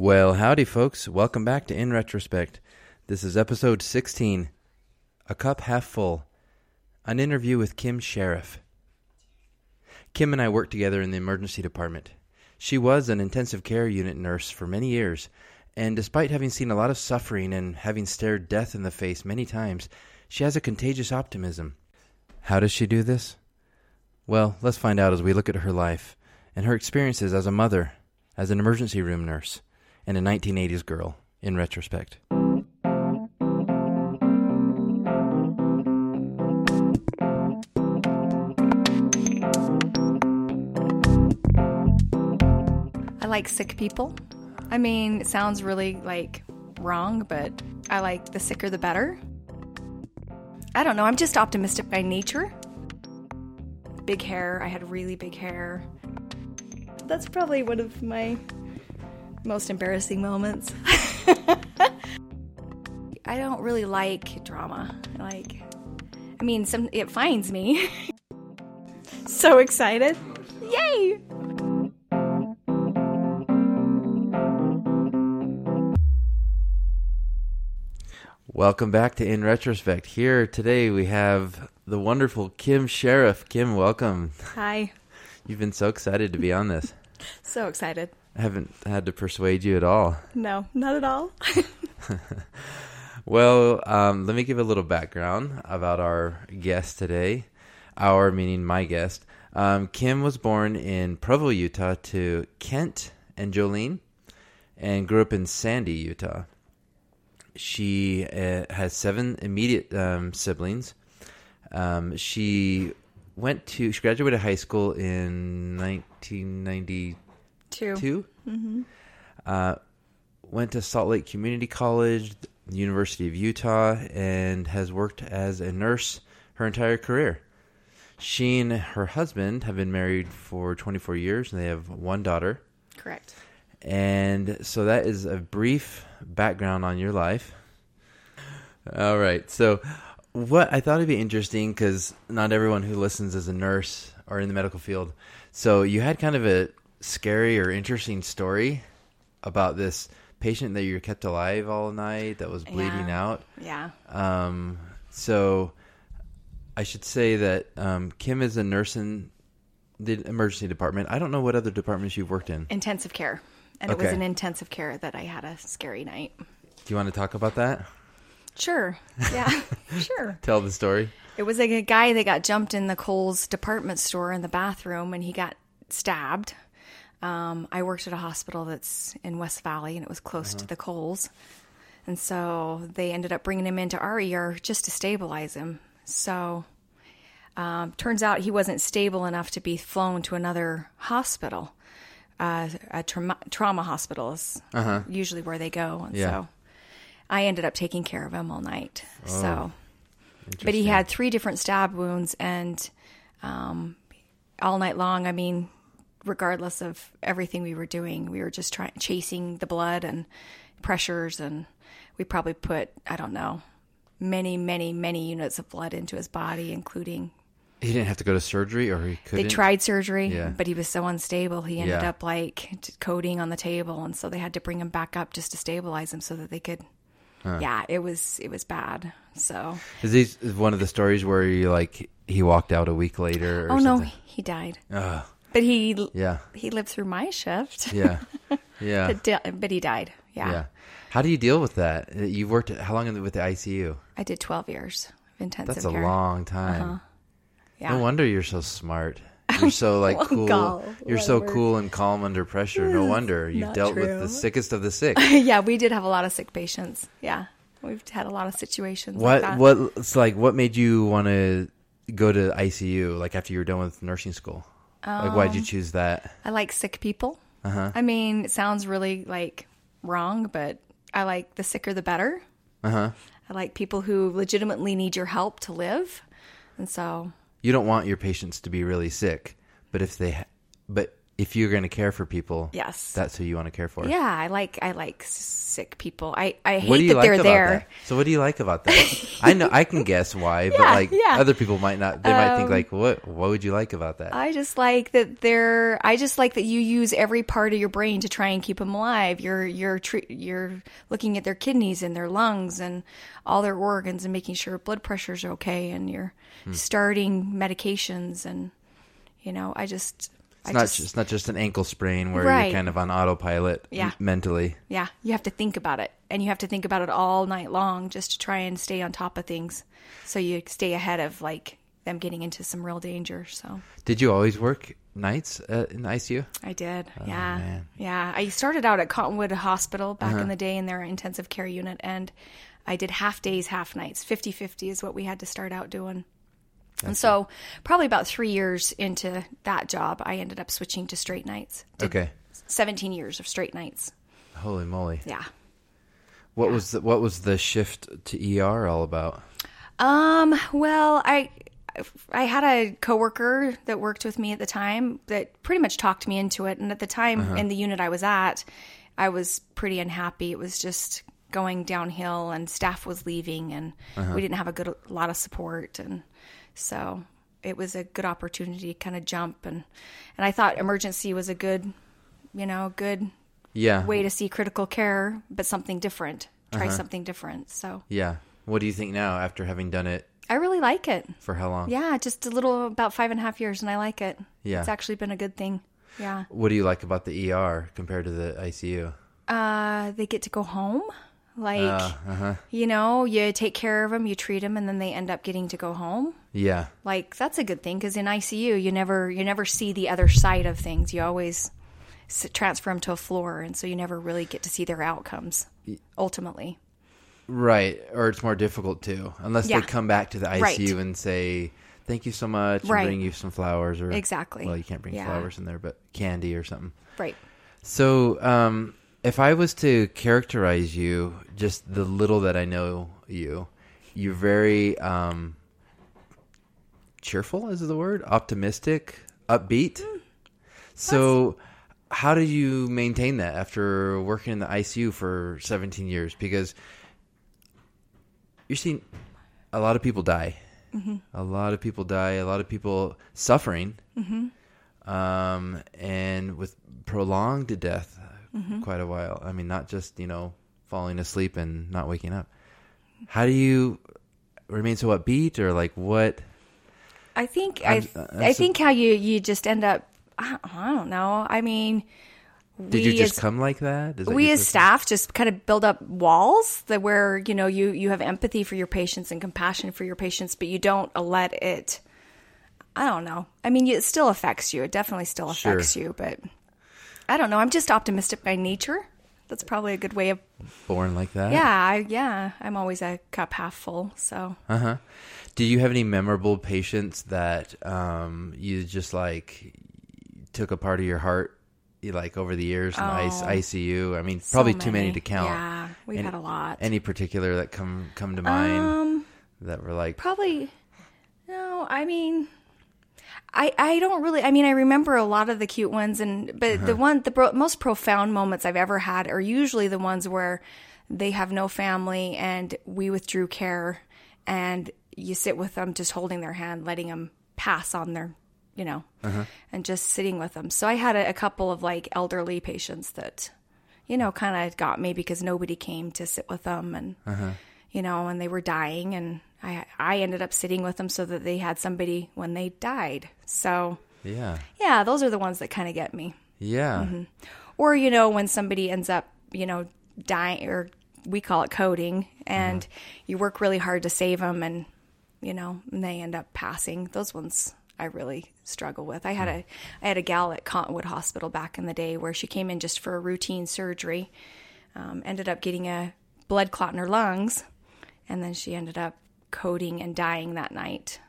Well, howdy, folks. Welcome back to In Retrospect. This is episode 16 A Cup Half Full, an interview with Kim Sheriff. Kim and I worked together in the emergency department. She was an intensive care unit nurse for many years, and despite having seen a lot of suffering and having stared death in the face many times, she has a contagious optimism. How does she do this? Well, let's find out as we look at her life and her experiences as a mother, as an emergency room nurse, and a 1980s girl in retrospect. I like sick people. I mean, it sounds really like wrong, but I like the sicker the better. I don't know, I'm just optimistic by nature. Big hair, I had really big hair. That's probably one of my most embarrassing moments. I don't really like drama. Like, I mean, some it finds me. so excited! Yay! Welcome back to In Retrospect. Here today we have the wonderful Kim Sheriff. Kim, welcome. Hi. You've been so excited to be on this. So excited. I haven't had to persuade you at all. No, not at all. Well, um, let me give a little background about our guest today. Our meaning my guest. Um, Kim was born in Provo, Utah, to Kent and Jolene, and grew up in Sandy, Utah. She uh, has seven immediate um, siblings. Um, she went to she graduated high school in 1992. 2 Uh, went to Salt Lake Community College, University of Utah, and has worked as a nurse her entire career. She and her husband have been married for 24 years, and they have one daughter. Correct. And so that is a brief background on your life. All right. So, what I thought it'd be interesting because not everyone who listens is a nurse or in the medical field. So, you had kind of a scary or interesting story about this patient that you kept alive all night that was bleeding Yeah. out. Yeah. Um, so, I should say that um, Kim is a nurse in the emergency department. I don't know what other departments you've worked in. Intensive care. And it was Okay. in intensive care that I had a scary night. Do you want to talk about that? Sure. Yeah. sure. Tell the story. It was like a guy that got jumped in the Kohl's department store in the bathroom and he got stabbed. Um, I worked at a hospital that's in West Valley and it was close to the Kohl's. And so they ended up bringing him into our ER just to stabilize him. So um, turns out he wasn't stable enough to be flown to another hospital. Uh, a trauma, trauma hospital is usually where they go. And Yeah. so I ended up taking care of him all night. So. But he had three different stab wounds, and um, all night long, I mean, regardless of everything we were doing, we were just trying chasing the blood and pressures, and we probably put I don't know many, many, many units of blood into his body, including He didn't have to go to surgery, or he could. They tried surgery, Yeah. but he was so unstable. He ended Yeah. up like coding on the table, and so they had to bring him back up just to stabilize him so that they could. Yeah, it was it was bad. So Is these is one of the stories where you like he walked out a week later? Or oh no, something? he died. Ugh. But he yeah, he lived through my shift. yeah, yeah, But, di- but he died. Yeah. yeah. How do you deal with that? You've worked how long with the ICU? I did 12 years of intensive That's a care. long time. Uh-huh. Yeah. No wonder you're so smart. You're so like cool. God, you're so cool and calm under pressure. No wonder you've not dealt with the sickest of the sick. yeah, we did have a lot of sick patients. Yeah. We've had a lot of situations What like that. what it's like? What made you want to go to ICU? Like after you were done with nursing school? Like why'd Um, you choose that? I like sick people. Uh-huh. I mean, it sounds really like wrong, but I like the sicker the better. Uh huh. I like people who legitimately need your help to live. And so, You don't want your patients to be really sick, but if they, ha- but if you're going to care for people, Yes. that's who you want to care for. yeah, I like I like sick people. I I hate What do you that like they're there. that? So what do you like about that? I know I can guess why, but Yeah, like yeah. other people might not. They might think Um, like, what What would you like about that? I just like that they're. I just like that you use every part of your brain to try and keep them alive. You're you're tre- you're looking at their kidneys and their lungs and all their organs and making sure blood pressure's are okay, and you're Hmm. starting medications and you know I just I it's not just just, not just an ankle sprain where Right. you're kind of on autopilot Yeah. mentally. yeah you have to think about it and you have to think about it all night long just to try and stay on top of things so you stay ahead of like them getting into some real danger. So. Did you always work nights uh, in the ICU? I did. yeah. Oh, man. Yeah. I started out at Cottonwood Hospital back Uh-huh. in the day in their intensive care unit and I did half days, half nights. 50-50 is what we had to start out doing. And so probably about 3 years into that job, I ended up switching to straight nights. Okay. 17 years of straight nights. Holy moly! Yeah. What was the, what was the shift to ER all about? Um, well, I I had a coworker that worked with me at the time that pretty much talked me into it and at the time in the unit I was at, I was pretty unhappy. It was just going downhill and staff was leaving and we didn't have a good lot of support and so it was a good opportunity to kind of jump and and I thought emergency was a good, you know, good Yeah. way to see critical care, but something different. Try something different. So Yeah. What do you think now after having done it I really like it. for how long? Yeah, just a little about five and a half years, and I like it. Yeah. it's actually been a good thing. Yeah, What do you like about the ER compared to the ICU? uh, they get to go home. Like Uh huh. you know, you take care of them, you treat them, and then they end up getting to go home. Yeah. Like that's a good thing because in ICU, you never you never see the other side of things. You always transfer them to a floor, and so you never really get to see their outcomes ultimately. Right. Or it's more difficult too, unless Yeah. they come back to the ICU Right. and say, "Thank you so much," and Right. bring you some flowers or Exactly. Well, you can't bring Yeah. flowers in there, but candy or something. Right. So, um, if I was to characterize you, just the little that I know you, you're very um, cheerful. Is the word optimistic, upbeat? so, how do you maintain that after working in the ICU for 17 years? Because you're seeing a lot of people die. A lot of people die. A lot of people suffering um, and with prolonged death Mm-hmm. quite a while. I mean, not just you know falling asleep and not waking up. How do you remain so upbeat, or like what? I think I'm- I uh, I'm I think how you you just end up. I, I don't know. I mean, Did you just as- come like that? That we as staff just kind of build up walls that where you know you you have empathy for your patients and compassion for your patients but you don't let it i don't know i mean it still affects you it definitely still Sure. affects you but i don't know i'm just optimistic by nature that's probably a good way of born like that? yeah I, yeah i'm always a cup half full so Uh huh. Do you have any memorable patients that um, you just like took a part of your heart, like over the years in Oh. IC- ICU? I mean, probably so too many to count. yeah we've Any- had a lot Any particular that come come to mind um that were like, Probably no. I mean, I I don't really. I mean, I remember a lot of the cute ones, and but Uh-huh. the one the bro- most profound moments I've ever had are usually the ones where they have no family and we withdrew care, and you sit with them, just holding their hand, letting them pass on their, you know, Uh-huh. and just sitting with them. So I had a, a couple of like elderly patients that, you know, kind of got me because nobody came to sit with them and Uh-huh. you know, and they were dying, and I I ended up sitting with them so that they had somebody when they died. So yeah, yeah, those are the ones that kind of get me. yeah, Mm-hmm. Or you know, when somebody ends up, you know, dying, or we call it coding, and you work really hard to save them, and you know, and they end up passing. Those ones I really struggle with. I had a I had a gal at Cottonwood Hospital back in the day where she came in just for a routine surgery, um, ended up getting a blood clot in her lungs, and then she ended up coding and dying that night.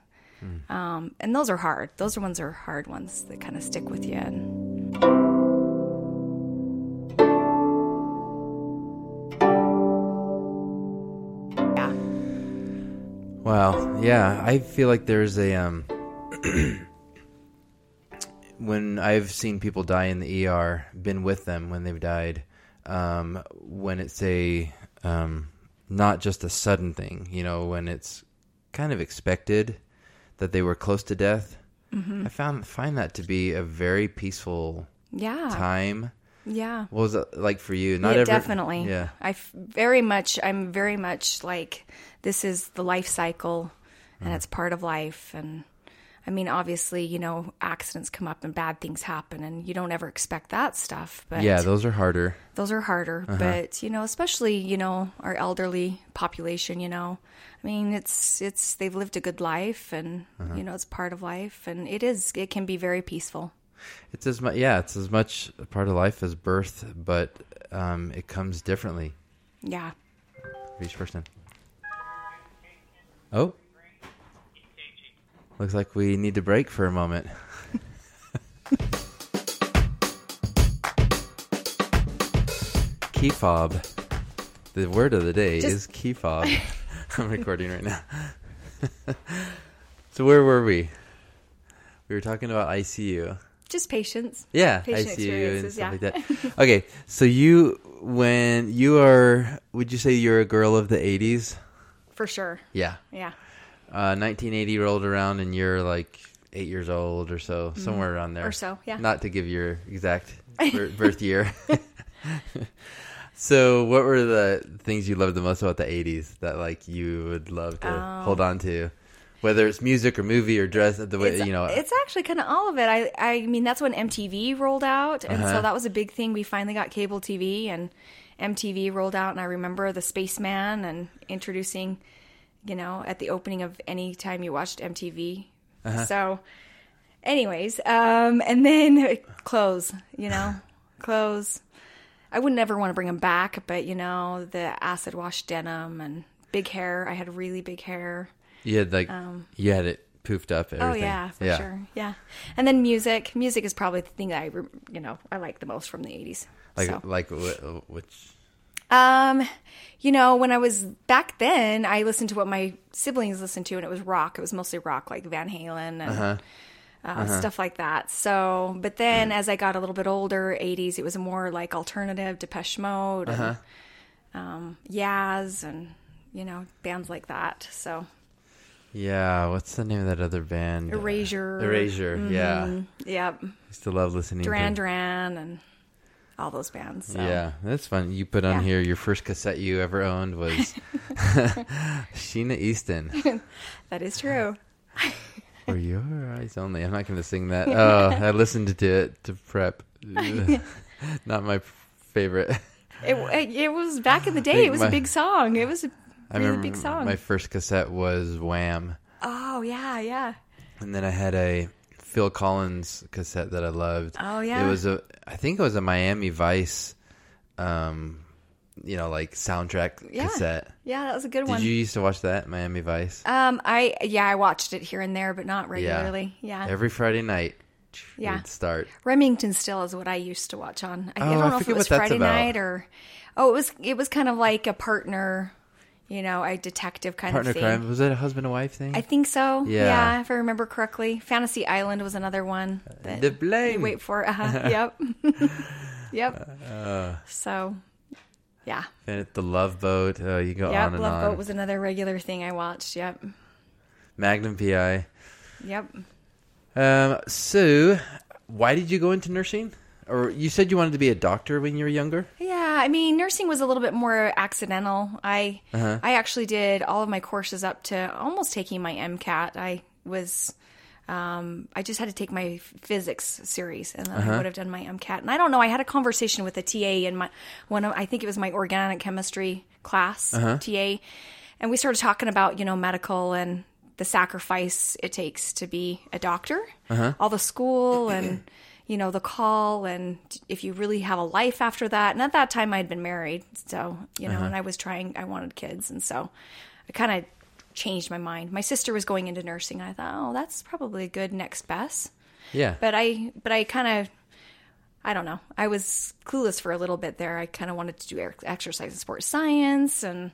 Um, and those are hard. Those are ones are hard ones that kind of stick with you. And, yeah. Wow. Yeah, I feel like there's a um when I've seen people die in the ER, been with them when they've died, um, when it's a um, not just a sudden thing, you know, when it's kind of expected that they were close to death. Mm-hmm. I found find that to be a very peaceful Yeah. time. Yeah. What was it like for you? yeah, every- definitely. Yeah. I f- very much. I'm very much like this is the life cycle, Mm-hmm. and it's part of life. And I mean, obviously, you know, accidents come up and bad things happen, and you don't ever expect that stuff. But Yeah, those are harder. those are harder. Uh-huh. But you know, especially you know our elderly population. You know, I mean, it's it's they've lived a good life, and Uh-huh. you know, it's part of life, and it is it can be very peaceful. It's as much yeah, it's as much a part of life as birth, but um, it comes differently Yeah. for each person. Oh, looks like we need to break for a moment. key fob. The word of the day Just- is key fob. I'm recording right now. so where were we? We were talking about ICU. Just patience. Yeah, Patient ICU and stuff yeah. like that. Okay, so you when you are, would you say you're a girl of the '80s? For sure. Yeah, Yeah. Uh, 1980 rolled around and you're like eight years old or so, somewhere around there, Mm-hmm. Or so, yeah. Not to give your exact birth year. so, what were the things you loved the most about the '80s that like you would love to Oh. hold on to, whether it's music or movie or dress? The way you know, it's actually kind of all of it. I I mean that's when MTV rolled out, and Uh-huh. so that was a big thing. We finally got cable TV, and MTV rolled out, and I remember the Spaceman and introducing, you know, at the opening of any time you watched MTV. Uh-huh. So, anyways, um, and then clothes, you know, clothes. I would never want to bring them back, but you know, the acid wash denim and big hair. I had really big hair. you had like you had it poofed up. Everything. um, Oh yeah, for sure. Yeah, and then music. Music is probably the thing that I, you know, I like the most from the '80s. Like so. like which um, you know, when I was back then, I listened to what my siblings listened to, and it was rock. It was mostly rock, like Van Halen and Uh-huh. uh, stuff like that. So, but then as I got a little bit older, '80s, it was more like alternative, Depeche Mode, and Uh-huh. um, Yaz, and you know, bands like that. So, Yeah, what's the name of that other band? Erasure. Erasure, yeah. mm, yep, Used to love listening Duran to Duran, and all those bands. So. Yeah, that's fun. You put on Yeah. here your first cassette you ever owned was Sheena Easton. That is true. For your eyes only. I'm not going to sing that. Oh, I listened to it to prep. Not my favorite. It, it, it was back in the day. It was my- a big song. It was a really remember big song. my first cassette was Wham, oh yeah, yeah. and then I had a Phil Collins cassette that I loved. Oh, yeah? It was a I think it was a Miami Vice um you know like soundtrack Yeah. cassette. Yeah, that was a good Did one. Did you used to watch that Miami Vice? Um, I yeah, I watched it here and there, but not regularly. Yeah, Every Friday night. Yeah. Start. Remington Steele is what I used to watch on. I, I Oh, don't I know if it was Friday night or oh, it was it was kind of like a partner, you know, a detective kind Partner of thing. crime. Was it a husband and wife thing? I think so. Yeah. Yeah. if I remember correctly. Fantasy Island was another one. That the blame. wait for. Uh-huh. yep. yep. Uh. so, yeah. And the Love Boat. Oh, you go Yep. on and Love on. Boat was another regular thing I watched. Yep. Magnum PI. Yep. Um, so, why did you go into nursing? Or you said you wanted to be a doctor when you were younger? Yeah, I mean, nursing was a little bit more accidental. I Uh-huh. I actually did all of my courses up to almost taking my MCAT. I was um, I just had to take my physics series, and then Uh-huh. I would have done my MCAT. And I don't know. I had a conversation with a TA in my one. Of, I think it was my organic chemistry class Uh-huh. TA, and we started talking about you know medical and the sacrifice it takes to be a doctor, Uh-huh. all the school and you know the call and if you really have a life after that. And at that time, I'd been married, so you know, uh-huh. and I was trying. I wanted kids, and so I kind of changed my mind. My sister was going into nursing, and I thought, oh, that's probably a good next best. Yeah. But I, but I kind of, I don't know. I was clueless for a little bit there. I kind of wanted to do exercise and sports science, and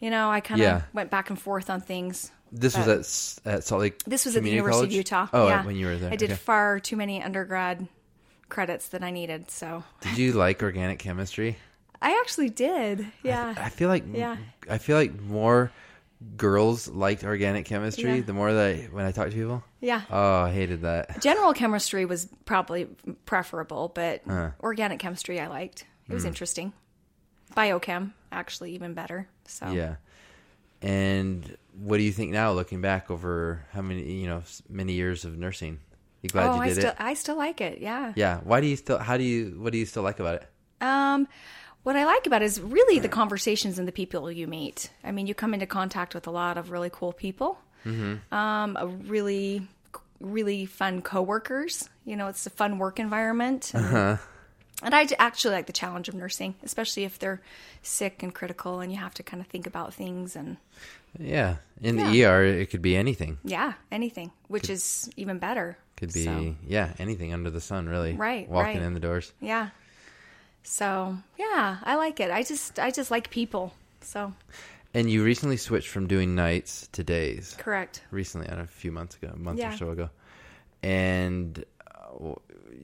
you know, I kind of Yeah. went back and forth on things. This was at at Salt Lake. This was at the University College? of Utah. Oh, yeah. when you were there. I did Okay. far too many undergrad credits than I needed. So Did you like organic chemistry? I actually did. Yeah. I feel like Yeah. I feel like more girls liked organic chemistry. Yeah. The more that I, when I talk to people, yeah. oh, I hated that. General chemistry was probably preferable, but Uh. organic chemistry I liked. It was interesting. Biochem, actually, even better. So Yeah. And what do you think now, looking back over how many you know many years of nursing? You glad oh, you I did still it? I still like it. Yeah. Yeah. Why do you still? How do you? What do you still like about it? Um, what I like about it is really the conversations and the people you meet. I mean, you come into contact with a lot of really cool people. Mm-hmm. Um, a really, really fun coworkers. You know, it's a fun work environment. And, Uh-huh. and I actually like the challenge of nursing, especially if they're sick and critical, and you have to kind of think about things and Yeah. In Yeah. the ER, it could be anything. yeah, anything, which is even better. Could be So, yeah anything under the sun, really. Right, Walking right. in the doors. yeah. So yeah, I like it. I just I just like people. So And you recently switched from doing nights to days. correct. Recently, I don't know, a few months ago, a month Yeah. or so ago, and uh,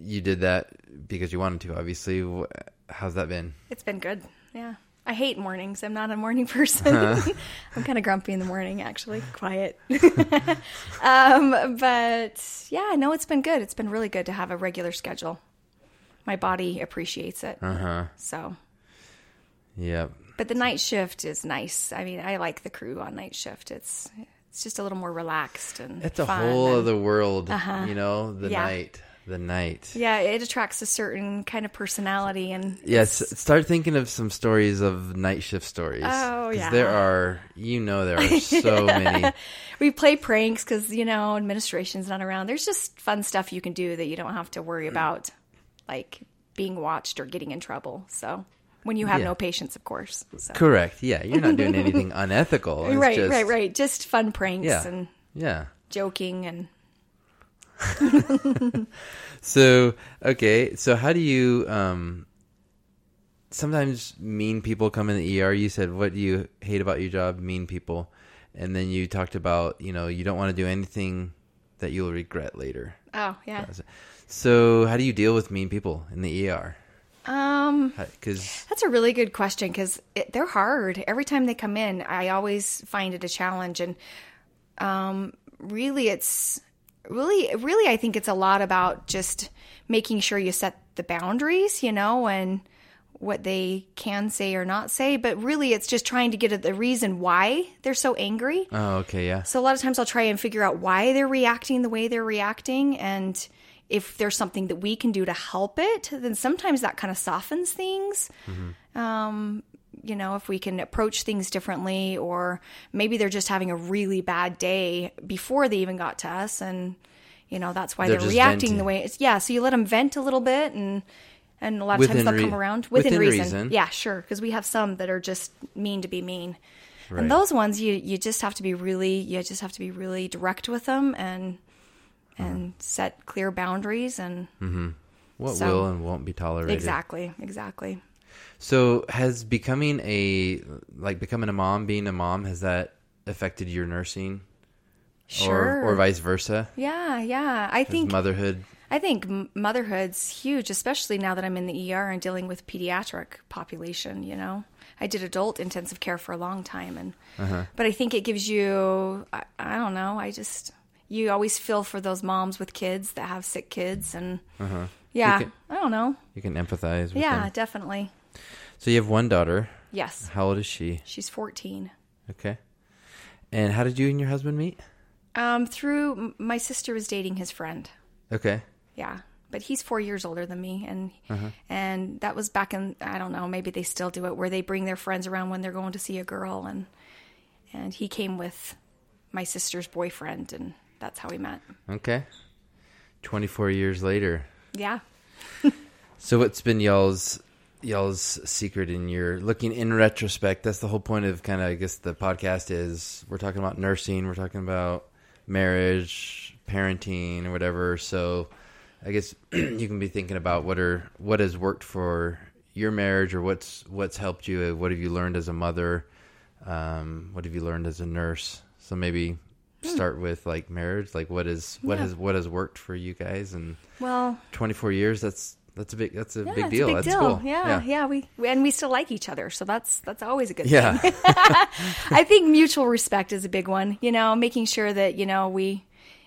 you did that because you wanted to. Obviously, how's that been? It's been good. Yeah. I hate mornings. I'm not a morning person. I'm kind of grumpy in the morning, actually, quiet. um, but yeah, no, it's been good. It's been really good to have a regular schedule. My body appreciates it. Uh huh. So, Yep. but the night shift is nice. I mean, I like the crew on night shift. It's it's just a little more relaxed and It's a whole and- other world. You know, the Yeah. night, the night. Yeah, it attracts a certain kind of personality and Yes, start thinking of some stories of night shift stories. Oh, yeah. there are. You know, there are so many. we play pranks because you know administration's not around there's just fun stuff you can do that you don't have to worry about like being watched or getting in trouble so when you have Yeah. no patience of course so. Correct. Yeah, you're not doing anything unethical. It's right just- right right just fun pranks Yeah. and Yeah. joking and So okay, so how do you um sometimes mean people come in the ER, you said what do you hate about your job? Mean people. And then you talked about, you know, you don't want to do anything that you'll regret later. oh yeah So how do you deal with mean people in the ER? um Cuz That's a really good question because they're hard. Every time they come in, I always find it a challenge, and um, really, it's really, really, I think it's a lot about just making sure you set the boundaries, you know, and what they can say or not say. But really, it's just trying to get at the reason why they're so angry. Oh, okay, yeah. So a lot of times I'll try and figure out why they're reacting the way they're reacting and if there's something that we can do to help it, then sometimes that kind of softens things. Um, you know, if we can approach things differently, or maybe they're just having a really bad day before they even got to us, and you know that's why They're they're, reacting venting. the way it's. Yeah, so you let them vent a little bit, and and a lot of times they'll rea- come around within, within reason. reason. Yeah, sure, because we have some that are just mean to be mean. Right. And those ones, you you just have to be really, you just have to be really direct with them and uh-huh. and set clear boundaries and mm-hmm. What So- will and won't be tolerated. exactly, exactly. So has becoming a like becoming a mom, being a mom, has that affected your nursing Sure. or or vice versa? yeah, yeah. I Has think motherhood I think motherhood's huge, especially now that I'm in the ER and dealing with pediatric population. You know, I did adult intensive care for a long time, and Uh-huh. but I think it gives you, I, I don't know, I just you always feel for those moms with kids that have sick kids, and yeah, Uh-huh. can- I don't know, you can empathize with yeah, them. definitely, So you have one daughter. yes, How old is she? she's 14. Okay. And how did you and your husband meet? Um, through my sister was dating his friend. Okay. Yeah, but he's four years older than me, and Uh-huh. and that was back in I don't know maybe they still do it where they bring their friends around when they're going to see a girl, and and he came with my sister's boyfriend, and that's how we met. Okay. 24 years later. Yeah. So what's been y'all's y'all's secret in your looking in retrospect? That's the whole point of kind of I guess the podcast is we're talking about nursing, we're talking about marriage, parenting, or whatever. So I guess you can be thinking about what are what has worked for your marriage, or what's what's helped you. What have you learned as a mother? Um, what have you learned as a nurse? So maybe start with like marriage. Like, what is what Yeah. has what has worked for you guys? And Well, twenty four years. That's that's a big that's a yeah, big deal. a big that's deal. cool. Yeah, yeah, We, we and we still like each other, so that's that's always a good Yeah. thing. I think mutual respect is a big one. You know, making sure that you know we,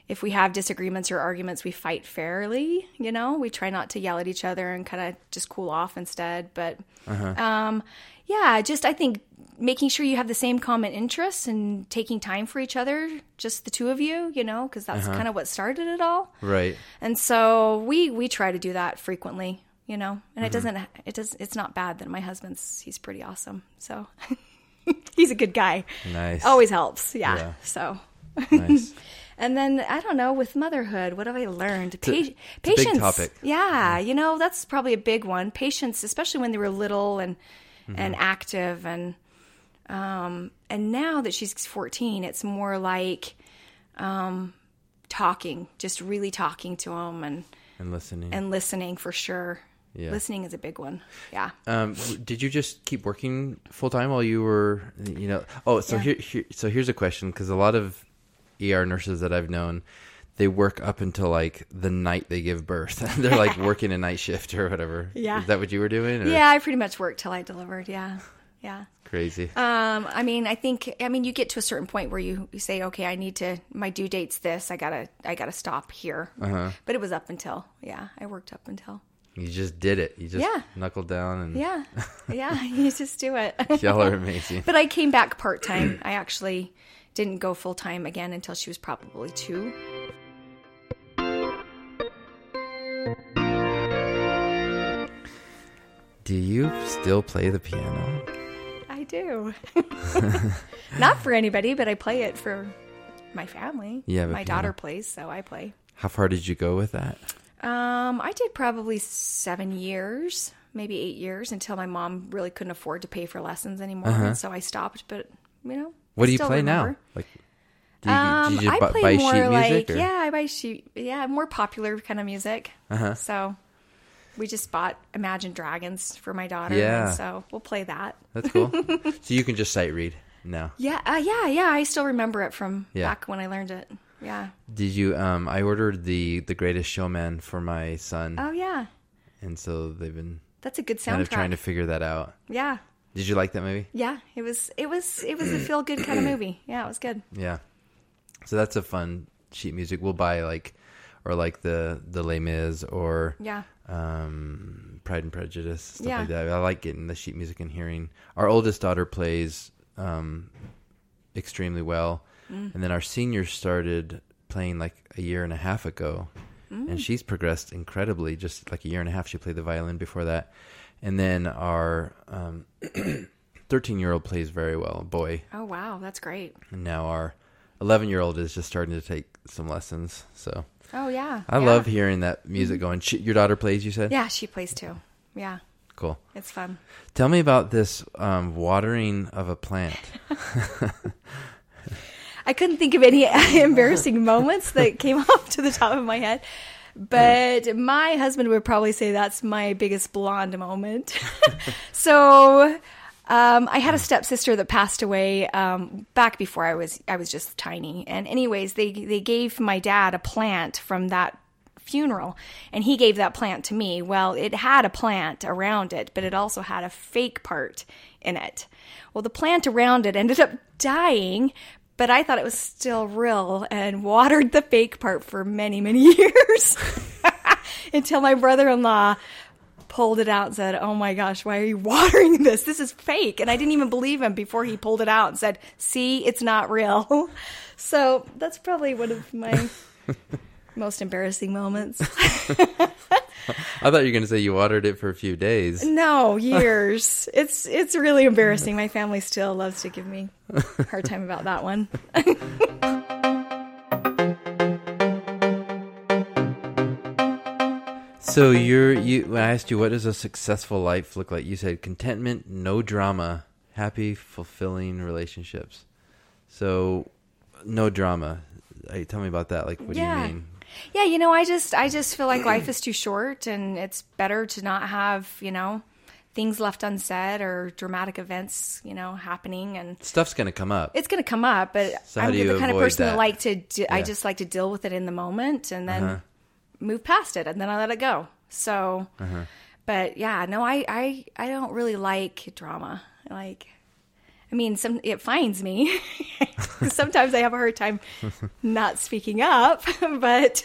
if we have disagreements or arguments, we fight fairly. You know, we try not to yell at each other and kind of just cool off instead. But, Uh-huh. um, yeah, just I think making sure you have the same common interests and taking time for each other, just the two of you. You know, because that's Uh-huh. kind of what started it all. right. And so we we try to do that frequently, you know. And Mm-hmm. it doesn't it does it's not bad that my husband's he's pretty awesome. So he's a good guy. Nice. Always helps. Yeah. Yeah. So nice. and then I don't know with motherhood, what have I learned? Pa- a big patience. topic. Yeah, you know, that's probably a big one. Patience, especially when they were little and Mm-hmm. and active and um and now that she's 14, it's more like um talking, just really talking to him and And listening. and listening for sure. Yeah. Listening is a big one. Yeah. Um, did you just keep working full time while you were, you know? Oh, so Yeah. here, here, so here's a question because a lot of ER nurses that I've known, they work up until like the night they give birth. They're like working a night shift or whatever. Yeah. is that what you were doing? Or? Yeah, I pretty much worked till I delivered. Yeah. Yeah. Crazy. Um, I mean, I think, I mean, you get to a certain point where you, you say, okay, I need to, my due date's this. I gotta, I gotta stop here. Uh-huh. But it was up until, yeah, I worked up until, you just did it. You just Yeah. knuckled down, and yeah, yeah, you just do it. y'all are amazing. but I came back part time. I actually didn't go full time again until she was probably two. Do you still play the piano? I do. Not for anybody, but I play it for my family. A my daughter plays, so I play. How far did you go with that? Um, I did probably seven years, maybe eight years, until my mom really couldn't afford to pay for lessons anymore, and so I stopped. But you know, Uh-huh. What I do you play now? Like, do you, Um, did you I bu- play buy more like or- yeah, I buy sheet yeah, more popular kind of music. Uh-huh. So we just bought Imagine Dragons for my daughter, Yeah. and so we'll play that. That's cool. so you can just sight read now. Yeah, uh, yeah, yeah. I still remember it from Yeah. back when I learned it. Yeah. Did you? Um, I ordered the the Greatest Showman for my son, Oh yeah, and so they've been that's a good soundtrack. kind of trying to figure that out. Yeah, Did you like that movie? yeah. It was it was it was a feel good kind of movie. Yeah, it was good. Yeah. So that's a fun sheet music. We'll buy like, or like the the Les Mis or Yeah. um, Pride and Prejudice stuff Yeah. like that. I like getting the sheet music and hearing. Our oldest daughter plays um, extremely well, Mm. and then our senior started playing like a year and a half ago, Mm. and she's progressed incredibly. Just like a year and a half, she played the violin before that, and then our um, thirteen-year-old plays very well, boy, Oh wow, that's great. and now our eleven-year-old is just starting to take some lessons. So Oh yeah. I yeah. love hearing that music going. She, your daughter plays, you said? Yeah, she plays too. Yeah, Cool. it's fun. Tell me about this um, watering of a plant. I couldn't think of any embarrassing moments that came up to the top of my head. But my husband would probably say that's my biggest blonde moment. so um, I had a stepsister that passed away um, back before I was I was just tiny. And anyways, they they gave my dad a plant from that funeral and he gave that plant to me. Well, it had a plant around it, but it also had a fake part in it. Well, the plant around it ended up dying, but I thought it was still real and watered the fake part for many, many years until my brother in law pulled it out and said, Oh my gosh, why are you watering this? This is fake. And I didn't even believe him before he pulled it out and said, See, it's not real. So that's probably one of my most embarrassing moments. I thought you were going to say you watered it for a few days. No, years. It's it's really embarrassing. My family still loves to give me a hard time about that one. So you're you. When I asked you what does a successful life look like, you said contentment, no drama, happy, fulfilling relationships. So no drama. Hey, tell me about that. Like, what Yeah. do you mean? Yeah, you know, I just I just feel like life is too short and it's better to not have, you know, things left unsaid or dramatic events, you know, happening and Stuff's going to come up. it's going to come up, but So I'm the kind of person that? that like to de- I just like to deal with it in the moment and then Uh-huh. Move past it and then I let it go. So Uh-huh. but yeah, no I I I don't really like drama. Like I mean, some it finds me. Sometimes I have a hard time not speaking up, but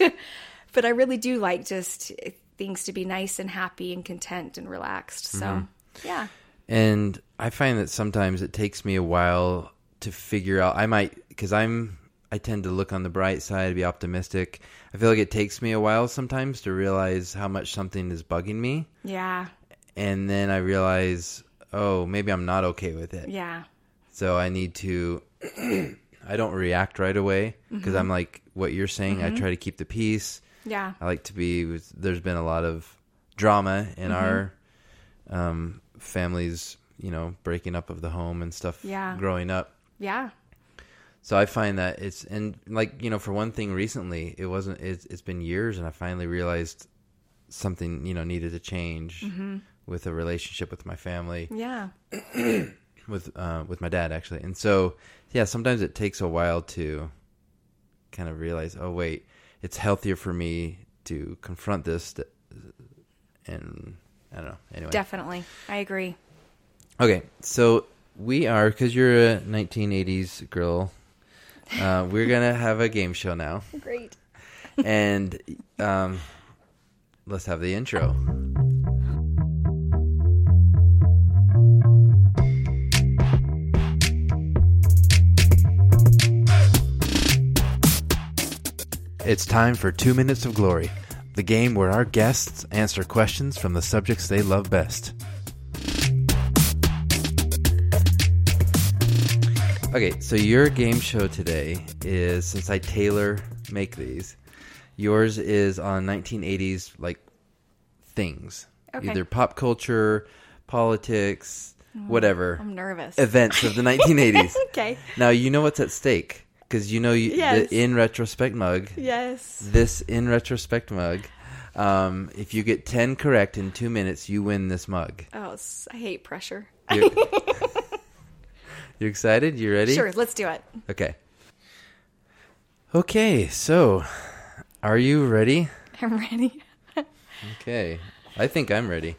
but I really do like just things to be nice and happy and content and relaxed. So, Mm-hmm. yeah. And I find that sometimes it takes me a while to figure out. I might because I'm I tend to look on the bright side, be optimistic. I feel like it takes me a while sometimes to realize how much something is bugging me, Yeah. and then I realize, oh, maybe I'm not okay with it. Yeah. So I need to. I don't react right away because Mm-hmm. I'm like what you're saying. I try to keep the peace. Yeah. I like to be. There's been a lot of drama in Mm-hmm. our um, families, you know, breaking up of the home and stuff. Yeah. growing up. Yeah. So I find that it's and like you know, for one thing, recently it wasn't. It's, it's been years, and I finally realized something you know needed to change Mm-hmm. with a relationship with my family Yeah. with uh, with my dad actually, and so yeah, sometimes it takes a while to kind of realize, oh wait, it's healthier for me to confront this, th- and I don't know. Anyway, Definitely. I agree. okay, so we are because you're a 1980s girl. Uh, we're gonna have a game show now, Great. and um, let's have the intro. It's time for Two Minutes of Glory, the game where our guests answer questions from the subjects they love best. Okay, so your game show today is since I tailor make these, yours is on 1980s like things, Okay. either pop culture, politics, whatever I'm nervous. events of the 1980s. okay. Now you know what's at stake because you know you, Yes. the in retrospect mug. Yes. This in retrospect mug. Um, if you get ten correct in two minutes, you win this mug. Oh, I hate pressure. You're, excited? You ready? Sure, let's do it. Okay. Okay, so are you ready? I'm ready. Okay, I think I'm ready.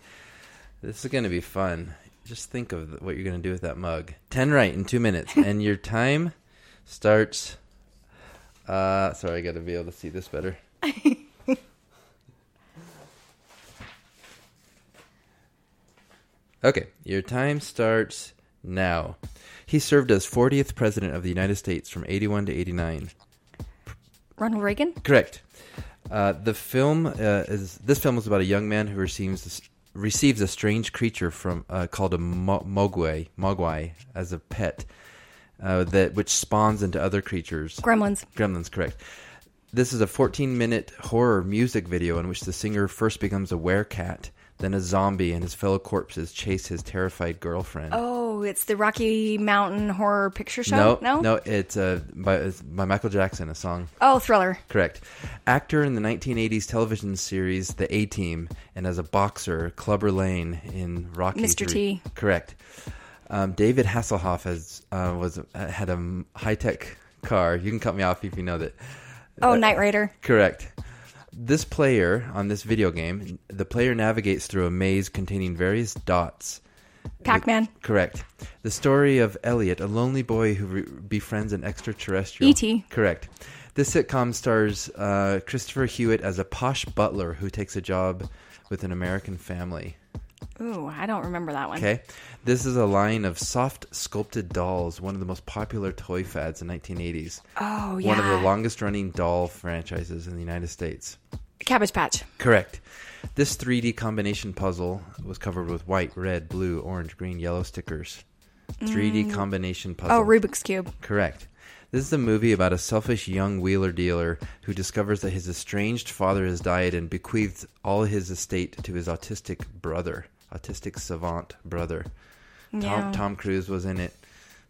This is going to be fun. Just think of what you're going to do with that mug. 10 right in 2 minutes and your time starts uh sorry, I got to be able to see this better. Okay, your time starts now. He served as 40th president of the United States from 81 to 89. Ronald Reagan? Correct. Uh, the film uh, is this film is about a young man who receives receives a strange creature from uh, called a mo- mogwai mogwai as a pet uh, that which spawns into other creatures. Gremlins. Gremlins, correct. This is a 14 minute horror music video in which the singer first becomes a werecat, then a zombie, and his fellow corpses chase his terrified girlfriend. Oh, it's the Rocky Mountain Horror Picture Show? no, No? no, it's uh, by, it's by Michael Jackson, a song. Oh, Thriller. Correct. Actor in the 1980s television series The A Team, and as a boxer, Clubber Lang in Rocky. Mr. III. T. Correct. Um, David Hasselhoff has uh, was uh, had a high tech car. You can cut me off if you know that. Oh, Knight Rider. Correct. This player on this video game, the player navigates through a maze containing various dots. Pac Man. Correct. The story of Elliot, a lonely boy who re- befriends an extraterrestrial. E.T.. Correct. This sitcom stars uh, Christopher Hewitt as a posh butler who takes a job with an American family. Ooh, I don't remember that one. Okay. This is a line of soft sculpted dolls, one of the most popular toy fads in 1980s. Oh, yeah. One of the longest running doll franchises in the United States. Cabbage Patch. Correct. This 3D combination puzzle was covered with white, red, blue, orange, green, yellow stickers. 3D mm. combination oh, puzzle. Oh, Rubik's Cube. Correct. This is a movie about a selfish young wheeler dealer who discovers that his estranged father has died and bequeaths all his estate to his autistic brother, autistic savant brother. Tom, Yeah. Tom Cruise was in it.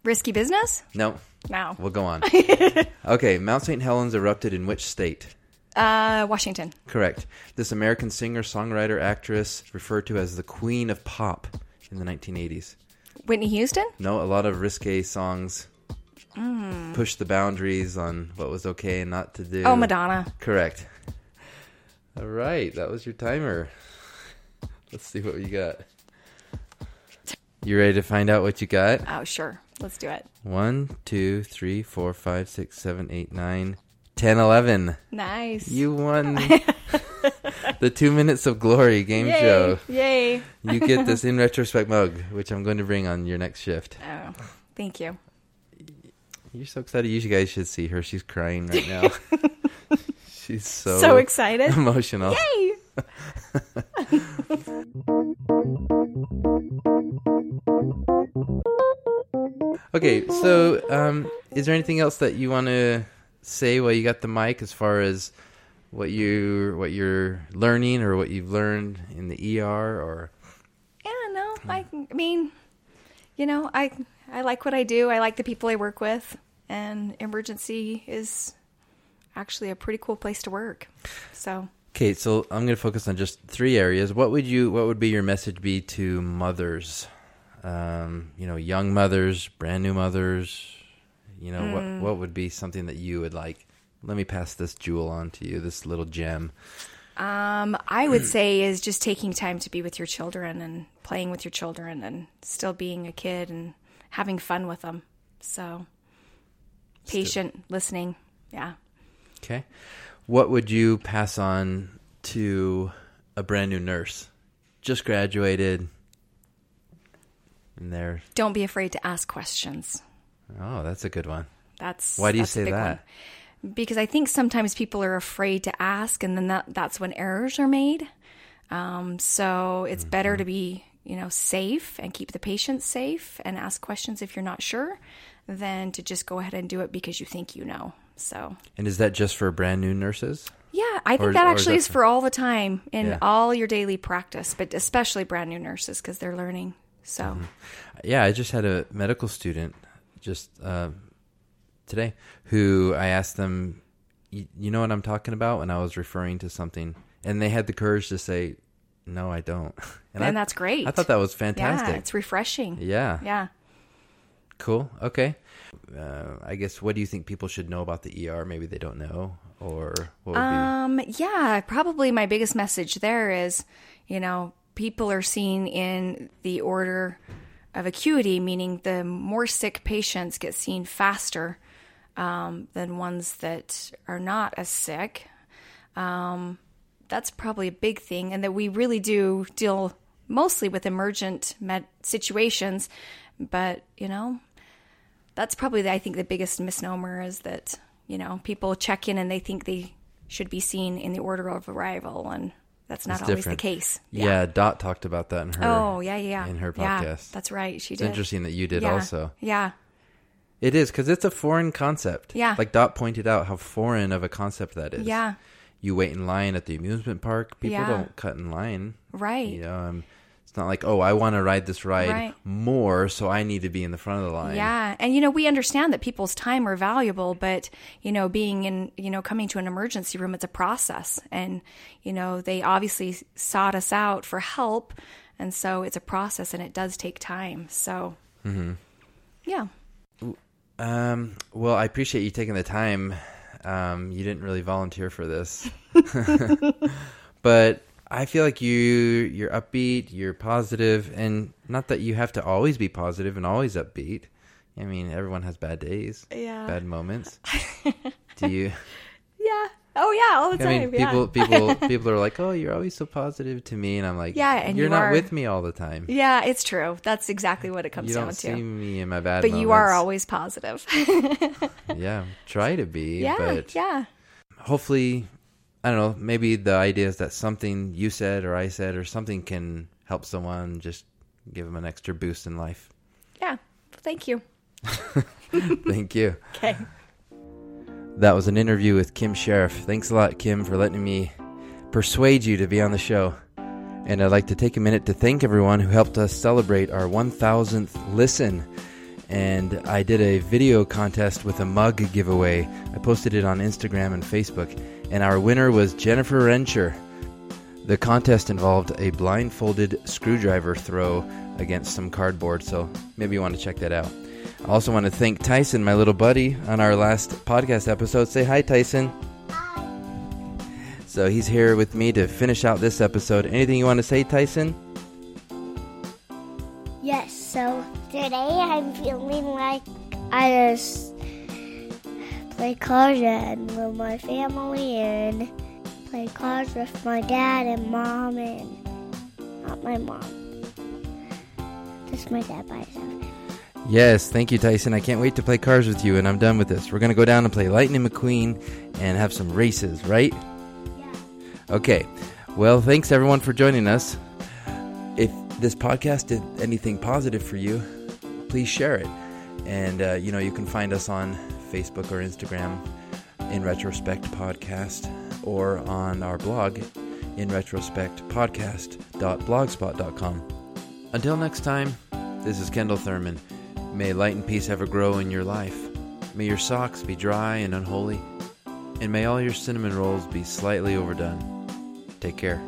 Risky Business? No, No. we'll go on. okay, Mount St. Helens erupted in which state? Uh, Washington. Correct. This American singer, songwriter, actress, referred to as the Queen of Pop, in the 1980s. Whitney Houston? No, a lot of risque songs Mm. pushed the boundaries on what was okay and not to do. Oh, Madonna. Correct. All right, that was your timer. Let's see what you got. You ready to find out what you got? Oh, sure. Let's do it. One, two, three, four, five, six, seven, eight, nine, ten, eleven. Nice. You won the two minutes of glory game Yay. show. Yay. You get this in retrospect mug, which I'm going to bring on your next shift. Oh, thank you. You're so excited. You guys should see her. She's crying right now. She's so, So excited. emotional. Yay. Okay, so um, is there anything else that you want to say while you got the mic, as far as what you what you're learning or what you've learned in the ER or Yeah, no, I, I mean, you know, I I like what I do. I like the people I work with, and emergency is actually a pretty cool place to work. So, Okay, so I'm going to focus on just three areas. What would you what would be your message be to mothers? Um, you know, young mothers, brand new mothers, you know, what what would be something that you would like let me pass this jewel on to you, this little gem. um, I would say is just taking time to be with your children and playing with your children and still being a kid and having fun with them. So, patient listening. Yeah. Okay. What would you pass on to a brand new nurse? Just graduated and they're Don't be afraid to ask questions. Oh, that's a good one. That's Why do you say that? one. Because I think sometimes people are afraid to ask, and then that that's when errors are made. Um, so it's better Mm-hmm. to be you know safe and keep the patient safe and ask questions if you're not sure, than to just go ahead and do it because you think you know. So And is that just for brand new nurses? yeah, I think Or- that actually is actually that is for- for all the time in Yeah. all your daily practice, but especially brand new nurses because they're learning. So Mm-hmm. Yeah, I just had a medical student just uh, today who I asked them, you, know what I'm talking about when I was referring to something, and they had the courage to say, "No, I don't." and, I, that's great. I thought that was yeah, fantastic. it's refreshing. Yeah, Yeah. cool. Okay. Uh, I guess what do you think people should know about the ER? Maybe they don't know, or what would be? Um, yeah, probably my biggest message there is, you know, people are seen in the order of acuity, meaning the more sick patients get seen faster um, than ones that are not as sick. Um, that's probably a big thing, and that we really do deal mostly with emergent med- situations, but you know, that's probably the, I think the biggest misnomer is that you know people check in and they think they should be seen in the order of arrival, and that's not It's always different. the case. yeah. Dot talked about that in her. Oh yeah, yeah, yeah. in her Yeah, podcast. that's right. She It's did. interesting that you did yeah. also. Yeah. It is because it's a foreign concept. Yeah. like Dot pointed out how foreign of a concept that is. Yeah. you wait in line at the amusement park. People Yeah. don't cut in line. Right. You know, um, it's not like oh, I want to ride this ride Right. more, so I need to be in the front of the line. Yeah, and you know we understand that people's time are valuable, but you know being in you know coming to an emergency room, it's a process, and you know they obviously sought us out for help, and so it's a process, and it does take time. So, Mm-hmm. yeah, Um. Well, I appreciate you taking the time. Um. You didn't really volunteer for this, but I feel like you you're upbeat, you're positive, and not that you have to always be positive and always upbeat. I mean, everyone has bad days, Yeah. bad moments. Do you? yeah, oh yeah, all the time. I time. mean, people people people are like, "Oh, you're always so positive to me," and I'm like, Yeah, and you're you not are. with me all the time. yeah, it's true. That's exactly what it comes you down don't to. see me in my bad but you are always positive. yeah, try to be, yeah, but yeah, hopefully, I don't know. Maybe the idea is that something you said or I said or something can help someone, just give them an extra boost in life. yeah. Thank you. Thank you. Okay. That was an interview with Kim Sheriff. Thanks a lot, Kim, for letting me persuade you to be on the show. And I'd like to take a minute to thank everyone who helped us celebrate our 1000th listen. And I did a video contest with a mug giveaway. I posted it on Instagram and Facebook. And our winner was Jennifer Rencher. The contest involved a blindfolded screwdriver throw against some cardboard. So maybe you want to check that out. I also want to thank Tyson, my little buddy, on our last podcast episode. Say hi, Tyson. So he's here with me to finish out this episode. Anything you want to say, Tyson? Yes, so today I'm feeling like I just play cards and with my family and play cards with my dad and mom and not my mom. Just my dad by himself. Yes, thank you, Tyson. I can't wait to play cars with you, and I'm done with this. We're going to go down and play Lightning McQueen and have some races, right? Yeah. Okay. Well, thanks everyone for joining us. If this podcast did anything positive for you, please share it. And, uh, you know, you can find us on Facebook or Instagram in Retrospect Podcast or on our blog in retrospectpodcast.blogspot.com. Until next time, this is Kendall Thurman. May light and peace ever grow in your life. May your socks be dry and unholy. And may all your cinnamon rolls be slightly overdone. Take care.